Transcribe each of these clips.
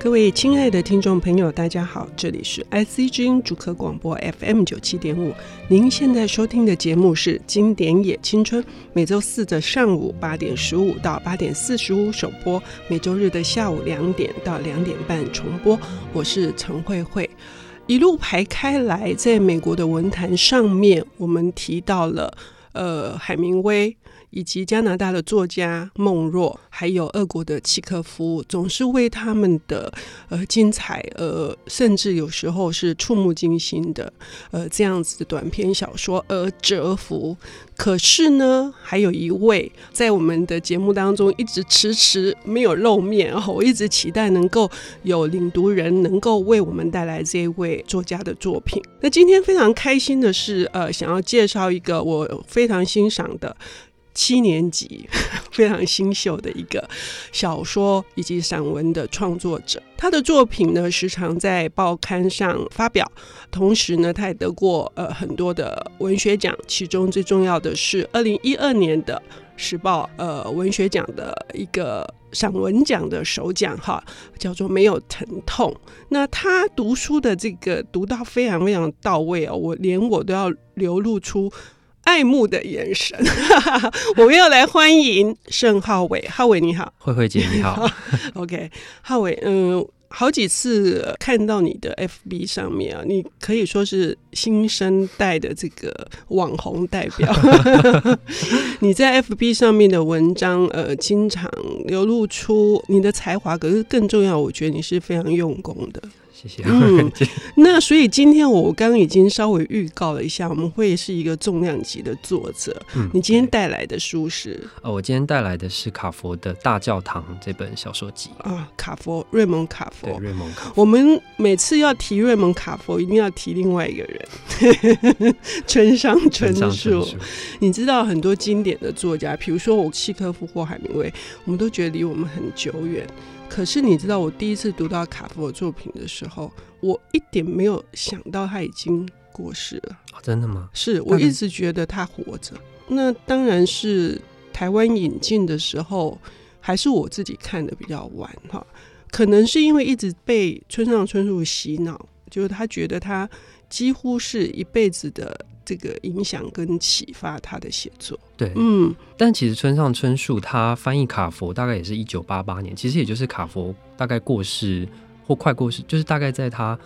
各位亲爱的听众朋友，大家好，这里是 IC 之音主客广播 FM 九七点五。您现在收听的节目是《经典也青春》，每周四的上午八点十五到八点四十五首播，每周日的下午两点到两点半重播。我是陈慧慧。一路排开来，在美国的文坛上面，我们提到了呃海明威。以及加拿大的作家孟若，还有俄国的契诃夫，总是为他们的呃精彩，呃，甚至有时候是触目惊心的呃这样子的短篇小说而折服。可是呢，还有一位在我们的节目当中一直迟迟没有露面，然后我一直期待能够有领读人能够为我们带来这一位作家的作品。那今天非常开心的是，呃，想要介绍一个我非常欣赏的。七年级 非常新秀的一个小说以及散文的创作者，他的作品呢时常在报刊上发表，同时呢他也得过呃很多的文学奖，其中最重要的是二零一二年的时报呃文学奖的一个散文奖的首奖哈，叫做没有疼痛。那他读书的这个读到非常非常到位哦，我连我都要流露出。爱慕的眼神，我们要来欢迎盛浩伟。浩伟你好，慧慧姐你好。OK，浩伟，嗯，好几次看到你的 FB 上面啊，你可以说是新生代的这个网红代表。你在 FB 上面的文章，呃，经常流露出你的才华，可是更重要，我觉得你是非常用功的。谢谢。嗯，那所以今天我刚刚已经稍微预告了一下，我们会是一个重量级的作者。嗯，你今天带来的书是？呃，我今天带来的是卡佛的《大教堂》这本小说集啊。卡佛，瑞蒙卡佛。对，瑞蒙卡佛。我们每次要提瑞蒙卡佛，一定要提另外一个人，村上春树。你知道很多经典的作家，比如说我契科夫或海明威，我们都觉得离我们很久远。可是你知道，我第一次读到卡佛的作品的时候，我一点没有想到他已经过世了。哦，真的吗？是我一直觉得他活着。那当然是台湾引进的时候，还是我自己看的比较晚哈。可能是因为一直被村上春树洗脑，就是他觉得他几乎是一辈子的。这个影响跟启发他的写作，对，嗯，但其实村上春树他翻译卡佛大概也是一九八八年，其实也就是卡佛大概过世或快过世，就是大概在他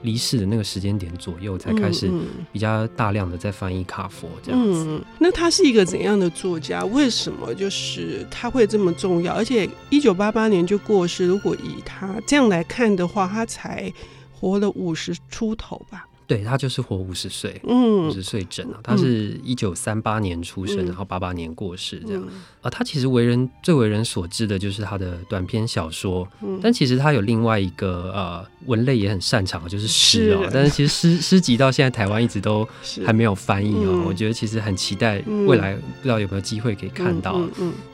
离世的那个时间点左右才开始比较大量的在翻译卡佛这样子。嗯，那他是一个怎样的作家？为什么就是他会这么重要？而且一九八八年就过世，如果以他这样来看的话，他才活了五十出头吧？对，他就是活五十岁，嗯，五十岁整啊。他是一九三八年出生，嗯、然后八八年过世，这样。啊、嗯呃，他其实为人最为人所知的就是他的短篇小说，嗯、但其实他有另外一个呃文类也很擅长的，就是诗啊。但是其实诗诗集到现在台湾一直都还没有翻译哦。嗯、我觉得其实很期待未来不知道有没有机会可以看到。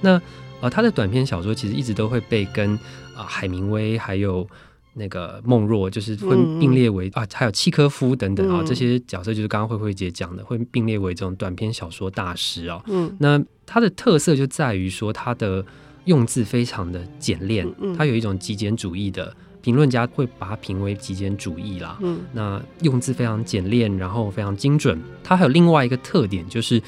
那呃，他的短篇小说其实一直都会被跟啊、呃、海明威还有。那个孟若就是会并列为、嗯、啊，还有契科夫等等啊，嗯、这些角色就是刚刚慧慧姐讲的，会并列为这种短篇小说大师啊。嗯，那它的特色就在于说，它的用字非常的简练，嗯、它有一种极简主义的评论家会把它评为极简主义啦。嗯，那用字非常简练，然后非常精准。它还有另外一个特点，就是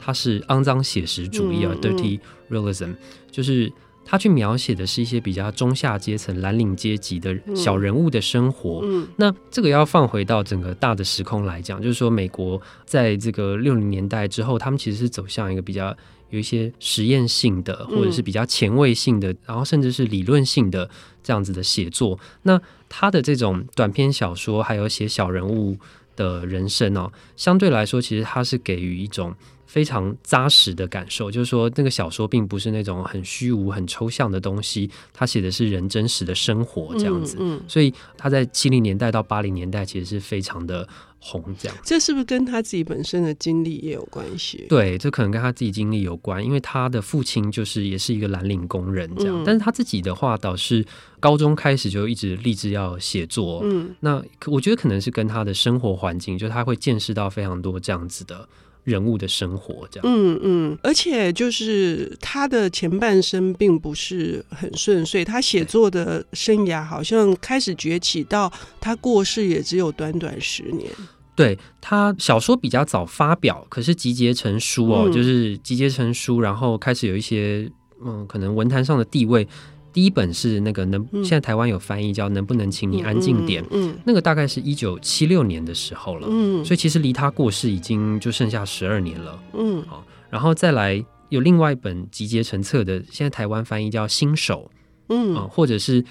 它是肮脏写实主义啊、嗯、，dirty realism，就是。他去描写的是一些比较中下阶层、蓝领阶级的小人物的生活。嗯，那这个要放回到整个大的时空来讲，就是说，美国在这个六零年代之后，他们其实是走向一个比较有一些实验性的，或者是比较前卫性的，然后甚至是理论性的这样子的写作。那他的这种短篇小说，还有写小人物的人生哦，相对来说，其实他是给予一种。非常扎实的感受，就是说，那个小说并不是那种很虚无、很抽象的东西，他写的是人真实的生活这样子。嗯，嗯，所以他在七零年代到八零年代其实是非常的红，这样。这是不是跟他自己本身的经历也有关系？对，这可能跟他自己经历有关，因为他的父亲就是也是一个蓝领工人这样，嗯，但是他自己的话倒是高中开始就一直立志要写作。嗯，那我觉得可能是跟他的生活环境，就他会见识到非常多这样子的。人物的生活，这样。嗯嗯，而且就是他的前半生并不是很顺遂，他写作的生涯好像开始崛起，到他过世也只有短短十年。对，他小说比较早发表，可是集结成书哦，嗯、就是集结成书，然后开始有一些嗯，可能文坛上的地位。第一本是那个能，现在台湾有翻译叫《能不能请你安静点》，嗯，嗯，那个大概是一九七六年的时候了，嗯，所以其实离他过世已经就剩下十二年了，嗯，好，然后再来有另外一本集结成册的，现在台湾翻译叫《新手》，嗯，啊，或者是。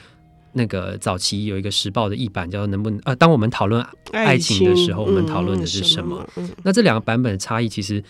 那个早期有一个时报的译版叫能不能呃，当我们讨论爱情的时候，我们讨论的是什么？那这两个版本的差异其实。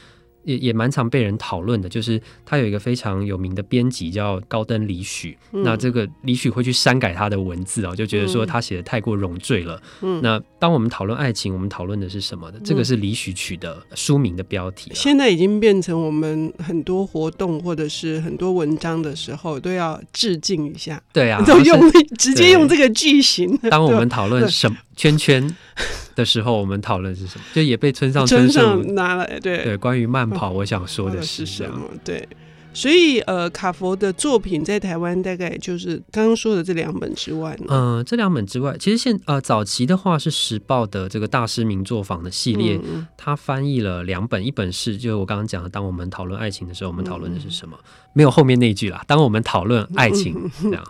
也也蛮常被人讨论的，就是他有一个非常有名的编辑叫高登李许，嗯、那这个李许会去删改他的文字哦，就觉得说他写的太过冗赘了。嗯，那当我们讨论爱情，我们讨论的是什么的？这个是李许取的书名的标题。现在已经变成我们很多活动或者是很多文章的时候都要致敬一下。对啊，都用直接用这个句型。当我们 讨论什么圈圈 的时候，我们讨论是什么？就也被村上村上拿来对对，关于慢跑，我想说的是什么？对，所以呃，卡佛的作品在台湾大概就是刚刚说的这两本之外，嗯、呃，这两本之外，其实现呃早期的话是时报的这个大师名作坊的系列，嗯、他翻译了两本，一本是就是我刚刚讲的，当我们讨论爱情的时候，我们讨论的是什么？嗯、没有后面那句啦，当我们讨论爱情、嗯、这样。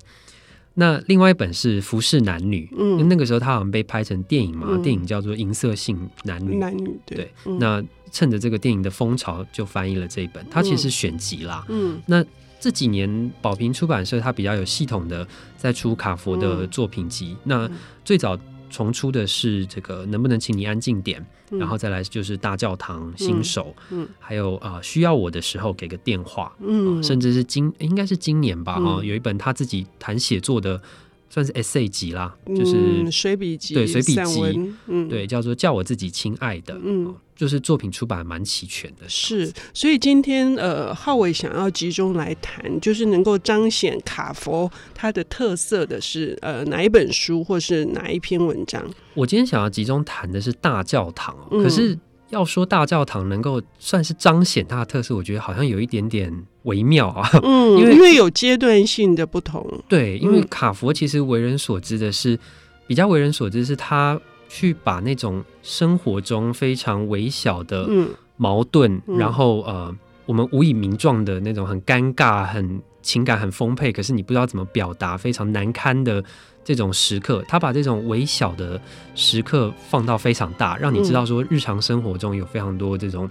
那另外一本是《服饰男女》，嗯，因为那个时候他好像被拍成电影嘛，嗯、电影叫做《银色性男女》，男女对。那趁着这个电影的风潮，就翻译了这一本。它其实是选集啦，嗯。那这几年宝瓶出版社它比较有系统的在出卡佛的作品集。嗯、那最早。重出的是这个，能不能请你安静点？嗯、然后再来就是大教堂新手，嗯，嗯还有啊、呃，需要我的时候给个电话，嗯、呃，甚至是今应该是今年吧，哈、嗯，有一本他自己谈写作的。算是 essay 集啦，就是水笔集，对随笔集，嗯，对，叫做叫我自己亲爱的，嗯，就是作品出版蛮齐全的。是，所以今天呃，浩伟想要集中来谈，就是能够彰显卡佛它的特色的是呃哪一本书或是哪一篇文章？我今天想要集中谈的是大教堂，可是。要说大教堂能够算是彰显它的特色，我觉得好像有一点点微妙啊。嗯，因为因为有阶段性的不同。对，因为卡佛其实为人所知的是，比较为人所知是他去把那种生活中非常微小的矛盾，然后呃，我们无以名状的那种很尴尬、很情感很丰沛，可是你不知道怎么表达，非常难堪的。这种时刻，他把这种微小的时刻放到非常大，让你知道说日常生活中有非常多这种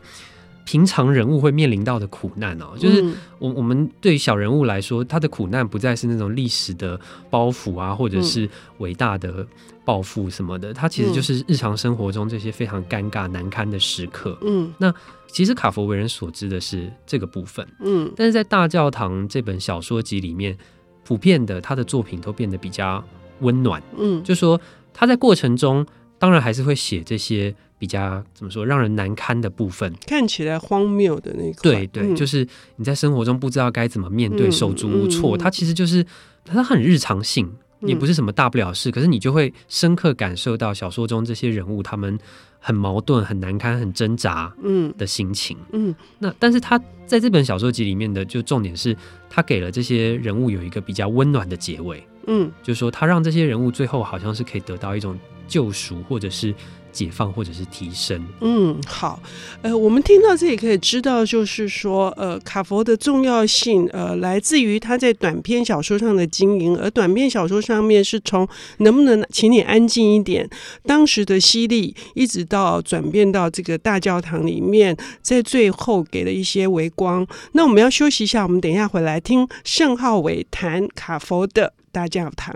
平常人物会面临到的苦难哦。就是我我们对于小人物来说，他的苦难不再是那种历史的包袱啊，或者是伟大的抱负什么的，他其实就是日常生活中这些非常尴尬难堪的时刻。嗯，那其实卡佛为人所知的是这个部分。嗯，但是在大教堂这本小说集里面，普遍的他的作品都变得比较。温暖，嗯，就说他在过程中，当然还是会写这些比较怎么说让人难堪的部分，看起来荒谬的那个。对对，嗯、就是你在生活中不知道该怎么面对，手足无措。他、嗯嗯、其实就是它很日常性，也不是什么大不了事，嗯、可是你就会深刻感受到小说中这些人物他们很矛盾、很难堪、很挣扎，嗯的心情。嗯，嗯那但是他在这本小说集里面的就重点是他给了这些人物有一个比较温暖的结尾。嗯，就是说他让这些人物最后好像是可以得到一种救赎，或者是解放，或者是提升。嗯，好，呃，我们听到这里可以知道，就是说，呃，卡佛的重要性，呃，来自于他在短篇小说上的经营，而短篇小说上面是从能不能请你安静一点，当时的犀利，一直到转变到这个大教堂里面，在最后给了一些微光。那我们要休息一下，我们等一下回来听盛浩伟谈卡佛的。大教堂，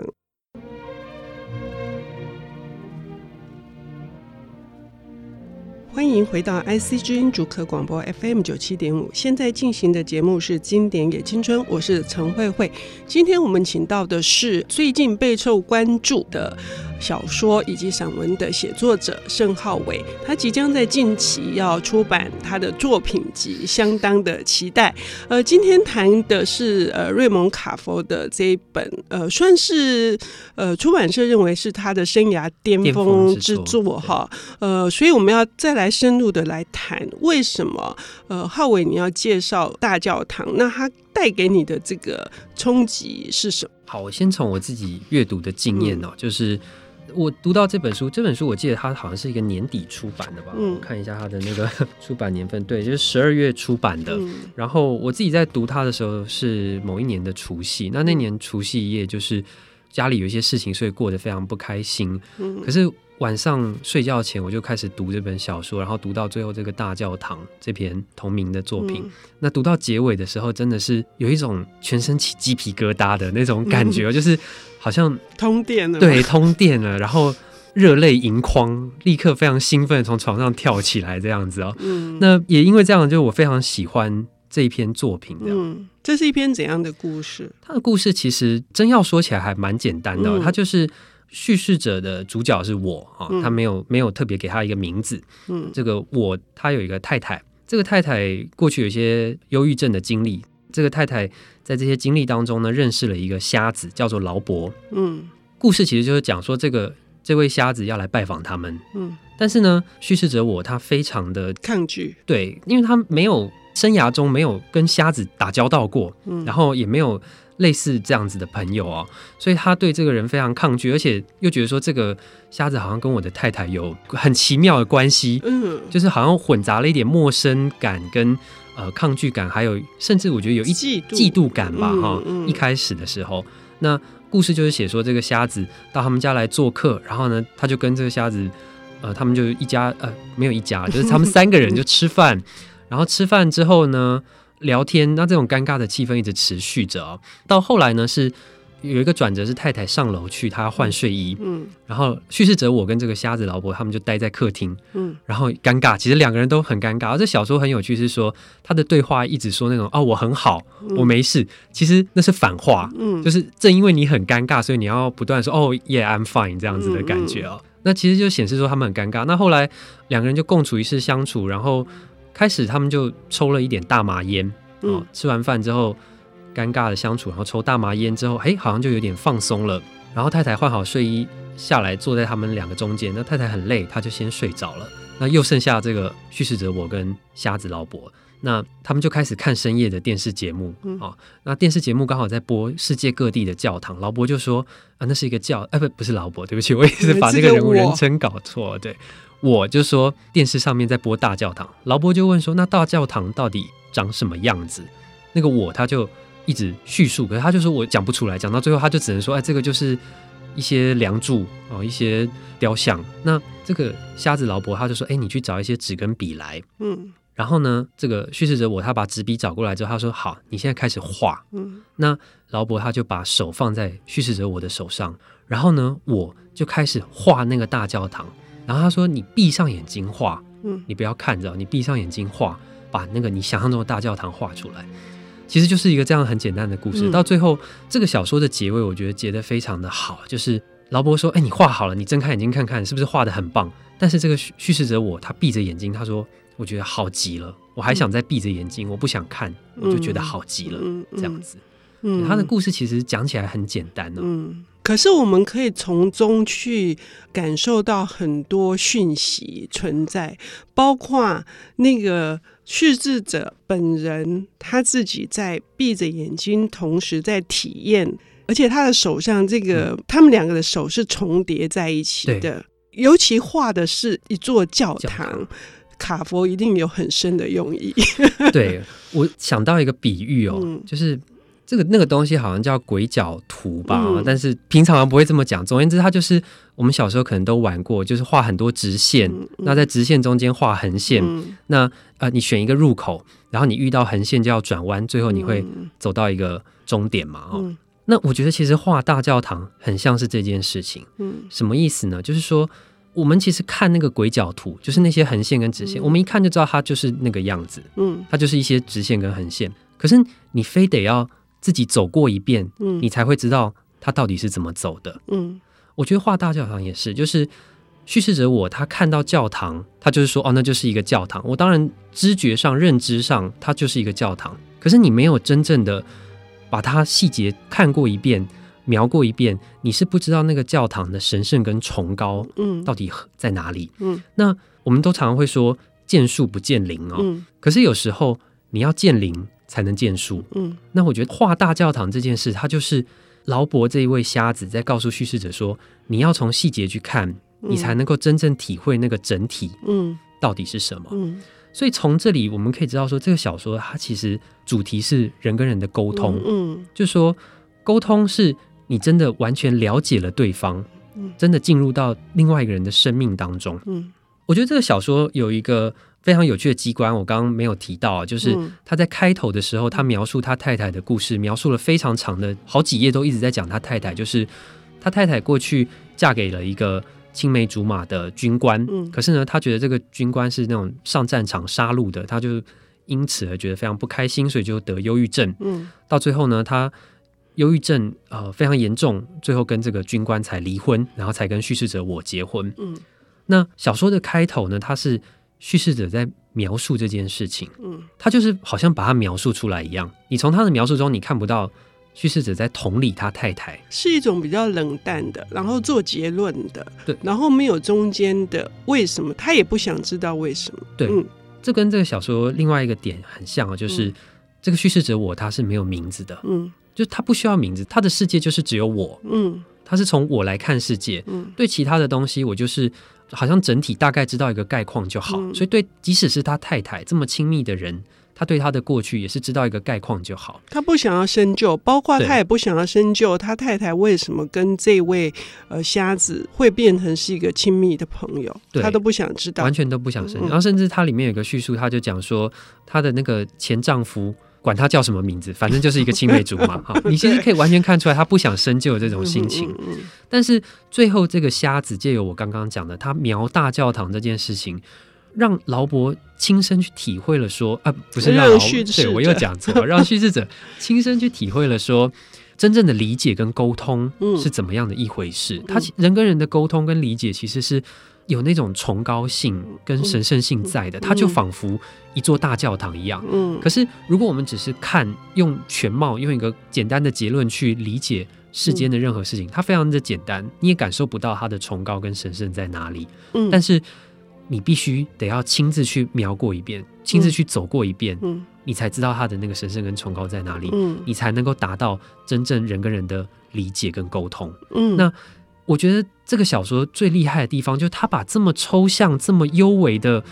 欢迎回到 IC 之音主客广播 FM 九七点五。现在进行的节目是《经典也青春》，我是陈慧慧。今天我们请到的是最近备受关注的小说以及散文的写作者盛浩伟，他即将在近期要出版他的作品集，相当的期待。呃，今天谈的是呃瑞蒙卡佛的这一本，呃，算是呃出版社认为是他的生涯巅峰之作哈。呃，所以我们要再来深入的来谈，为什么呃浩伟你要介绍大教堂？那它带给你的这个冲击是什么？好，我先从我自己阅读的经验哦，嗯、就是我读到这本书，这本书我记得它好像是一个年底出版的吧？嗯，我看一下它的那个 出版年份，对，就是十二月出版的。嗯、然后我自己在读它的时候是某一年的除夕，那那年除夕夜就是家里有一些事情，所以过得非常不开心。嗯，可是。晚上睡觉前，我就开始读这本小说，然后读到最后这个大教堂这篇同名的作品。嗯、那读到结尾的时候，真的是有一种全身起鸡皮疙瘩的那种感觉，嗯、就是好像通电了。对，通电了，然后热泪盈眶，立刻非常兴奋，从床上跳起来这样子哦。嗯，那也因为这样，就我非常喜欢这一篇作品。嗯，这是一篇怎样的故事？它的故事其实真要说起来还蛮简单的、哦，嗯、它就是。叙事者的主角是我啊，他没有没有特别给他一个名字。嗯，这个我他有一个太太，这个太太过去有一些忧郁症的经历。这个太太在这些经历当中呢，认识了一个瞎子，叫做劳勃。嗯，故事其实就是讲说这个这位瞎子要来拜访他们。嗯，但是呢，叙事者我他非常的抗拒，对，因为他没有生涯中没有跟瞎子打交道过，嗯，然后也没有。类似这样子的朋友哦，所以他对这个人非常抗拒，而且又觉得说这个瞎子好像跟我的太太有很奇妙的关系，嗯，就是好像混杂了一点陌生感跟呃抗拒感，还有甚至我觉得有一嫉妒。嫉妒感吧，哈，一开始的时候，那故事就是写说这个瞎子到他们家来做客，然后呢，他就跟这个瞎子，呃，他们就一家呃没有一家，就是他们三个人就吃饭，然后吃饭之后呢。聊天，那这种尴尬的气氛一直持续着哦。到后来呢，是有一个转折，是太太上楼去，她要换睡衣。嗯，然后叙事者我跟这个瞎子老伯他们就待在客厅。嗯，然后尴尬，其实两个人都很尴尬。而这小说很有趣，是说他的对话一直说那种哦，我很好，我没事。其实那是反话。嗯，就是正因为你很尴尬，所以你要不断说哦，Yeah，I'm fine 这样子的感觉哦。那其实就显示说他们很尴尬。那后来两个人就共处一室相处，然后。开始他们就抽了一点大麻烟，哦，吃完饭之后尴尬的相处，然后抽大麻烟之后，哎，好像就有点放松了。然后太太换好睡衣下来，坐在他们两个中间。那太太很累，她就先睡着了。那又剩下这个叙事者我跟瞎子老伯，那他们就开始看深夜的电视节目啊。那电视节目刚好在播世界各地的教堂，老伯就说啊，那是一个教，哎，不，不是老伯，对不起，我一直把那个人物人称搞错，对。我就说电视上面在播大教堂，劳勃就问说，那大教堂到底长什么样子？那个我他就一直叙述，可是他就说我讲不出来，讲到最后他就只能说，哎，这个就是一些梁柱哦，一些雕像。那这个瞎子劳勃他就说，哎，你去找一些纸跟笔来。嗯，然后呢，这个叙事者我他把纸笔找过来之后，他说好，你现在开始画。嗯，那劳勃他就把手放在叙事者我的手上，然后呢，我就开始画那个大教堂。然后他说：“你闭上眼睛画，嗯，你不要看着，你闭上眼睛画，把那个你想象中的大教堂画出来。其实就是一个这样很简单的故事。嗯、到最后，这个小说的结尾，我觉得结得非常的好。就是劳勃说：‘哎，你画好了，你睁开眼睛看看，是不是画的很棒？’但是这个叙事者我，他闭着眼睛，他说：‘我觉得好极了，我还想再闭着眼睛，我不想看，我就觉得好极了。’这样子，嗯，他的故事其实讲起来很简单哦。嗯”可是我们可以从中去感受到很多讯息存在，包括那个叙事者本人他自己在闭着眼睛，同时在体验，而且他的手上这个，嗯、他们两个的手是重叠在一起的。尤其画的是一座教堂，教堂卡佛一定有很深的用意。对，我想到一个比喻哦，嗯、就是。这个那个东西好像叫鬼脚图吧，嗯、但是平常不会这么讲。总而言之，它就是我们小时候可能都玩过，就是画很多直线，嗯嗯、那在直线中间画横线。嗯、那呃，你选一个入口，然后你遇到横线就要转弯，最后你会走到一个终点嘛？哦，嗯、那我觉得其实画大教堂很像是这件事情。嗯，什么意思呢？就是说我们其实看那个鬼角图，就是那些横线跟直线，嗯、我们一看就知道它就是那个样子。嗯，它就是一些直线跟横线。可是你非得要。自己走过一遍，嗯，你才会知道他到底是怎么走的。嗯，我觉得画大教堂也是，就是叙事者我他看到教堂，他就是说哦，那就是一个教堂。我当然知觉上、认知上，它就是一个教堂。可是你没有真正的把它细节看过一遍、描过一遍，你是不知道那个教堂的神圣跟崇高，嗯，到底在哪里？嗯，那我们都常常会说见树不见林哦，嗯，可是有时候你要见林才能见树，嗯，那我觉得画大教堂这件事，它就是。劳勃这一位瞎子在告诉叙事者说：“你要从细节去看，嗯、你才能够真正体会那个整体，嗯，到底是什么。嗯”所以从这里我们可以知道说，这个小说它其实主题是人跟人的沟通，嗯，嗯。就说沟通是你真的完全了解了对方，嗯，真的进入到另外一个人的生命当中，嗯，我觉得这个小说有一个。非常有趣的机关，我刚刚没有提到啊，就是他在开头的时候，他描述他太太的故事，描述了非常长的好几页，都一直在讲他太太，就是他太太过去嫁给了一个青梅竹马的军官，可是呢，他觉得这个军官是那种上战场杀戮的，他就因此而觉得非常不开心，所以就得忧郁症。嗯，到最后呢，他忧郁症呃非常严重，最后跟这个军官才离婚，然后才跟叙事者我结婚。嗯，那小说的开头呢，他是。叙事者在描述这件事情，嗯，他就是好像把它描述出来一样。你从他的描述中，你看不到叙事者在同理他太太，是一种比较冷淡的，然后做结论的，对，然后没有中间的为什么，他也不想知道为什么。对，嗯，这跟这个小说另外一个点很像啊，就是，嗯，这个叙事者我他是没有名字的，嗯，就他不需要名字，他的世界就是只有我，嗯，他是从我来看世界，嗯，对其他的东西我就是。好像整体大概知道一个概况就好，嗯、所以对，即使是他太太这么亲密的人，他对他的过去也是知道一个概况就好。他不想要深究，包括他也不想要深究他太太为什么跟这位呃瞎子会变成是一个亲密的朋友，对他都不想知道，完全都不想深究。嗯、然后甚至他里面有个叙述，他就讲说他的那个前丈夫。管他叫什么名字，反正就是一个青梅竹马。哈，你其实可以完全看出来，他不想深究这种心情。但是最后，这个瞎子借由我刚刚讲的，他描大教堂这件事情，让劳勃亲身去体会了说，啊，不是让对，我又讲错了，让叙事者亲身去体会了说，真正的理解跟沟通是怎么样的一回事。他人跟人的沟通跟理解，其实是。有那种崇高性跟神圣性在的，它就仿佛一座大教堂一样。嗯，可是如果我们只是看用全貌，用一个简单的结论去理解世间的任何事情，它非常的简单，你也感受不到它的崇高跟神圣在哪里。嗯，但是你必须得要亲自去描过一遍，亲自去走过一遍，嗯，你才知道它的那个神圣跟崇高在哪里。嗯，你才能够达到真正人跟人的理解跟沟通。嗯，那。我觉得这个小说最厉害的地方，就是他把这么抽象、这么幽微的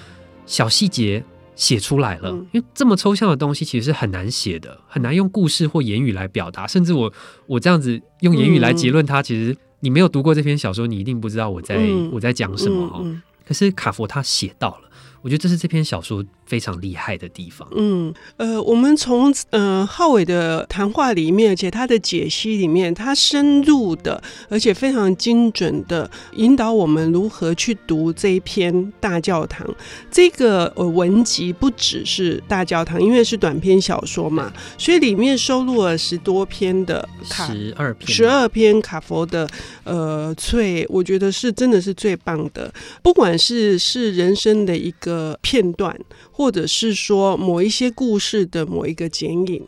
小细节写出来了。因为这么抽象的东西其实是很难写的，很难用故事或言语来表达。甚至我我这样子用言语来结论它，其实你没有读过这篇小说，你一定不知道我在我在讲什么哦。可是卡佛他写到了。我觉得这是这篇小说非常厉害的地方。嗯，呃，我们从呃浩伟的谈话里面，而且他的解析里面，他深入的，而且非常精准的引导我们如何去读这一篇大教堂。这个呃文集不只是大教堂，因为是短篇小说嘛，所以里面收录了十多篇的卡，十二篇，十二篇卡佛的呃最，我觉得是真的是最棒的，不管是是人生的一个。片段，或者是说某一些故事的某一个剪影，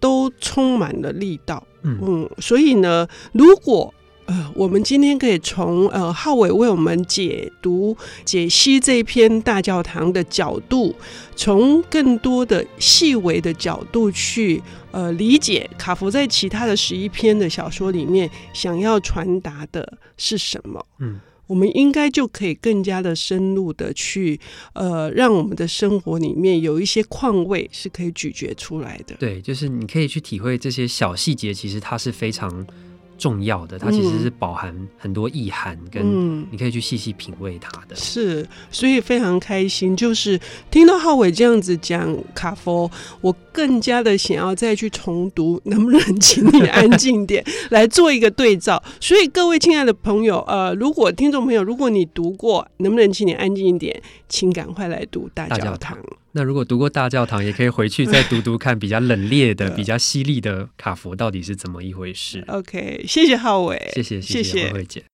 都充满了力道。嗯，嗯，所以呢，如果呃，我们今天可以从呃浩伟为我们解读、解析这篇大教堂的角度，从更多的细微的角度去呃理解卡佛在其他的十一篇的小说里面想要传达的是什么？嗯。我们应该就可以更加的深入的去，呃，让我们的生活里面有一些况味是可以咀嚼出来的。对，就是你可以去体会这些小细节，其实它是非常。重要的，它其实是饱含很多意涵，跟你可以去细细品味它的。是，所以非常开心，就是听到浩伟这样子讲卡佛，我更加的想要再去重读。能不能请你安静点 来做一个对照？所以各位亲爱的朋友，呃，如果听众朋友，如果你读过，能不能请你安静一点，请赶快来读大教堂。那如果读过大教堂，也可以回去再读读看，比较冷冽的、比较犀利的卡佛到底是怎么一回事。OK，谢谢浩伟，谢谢谢谢慧慧姐。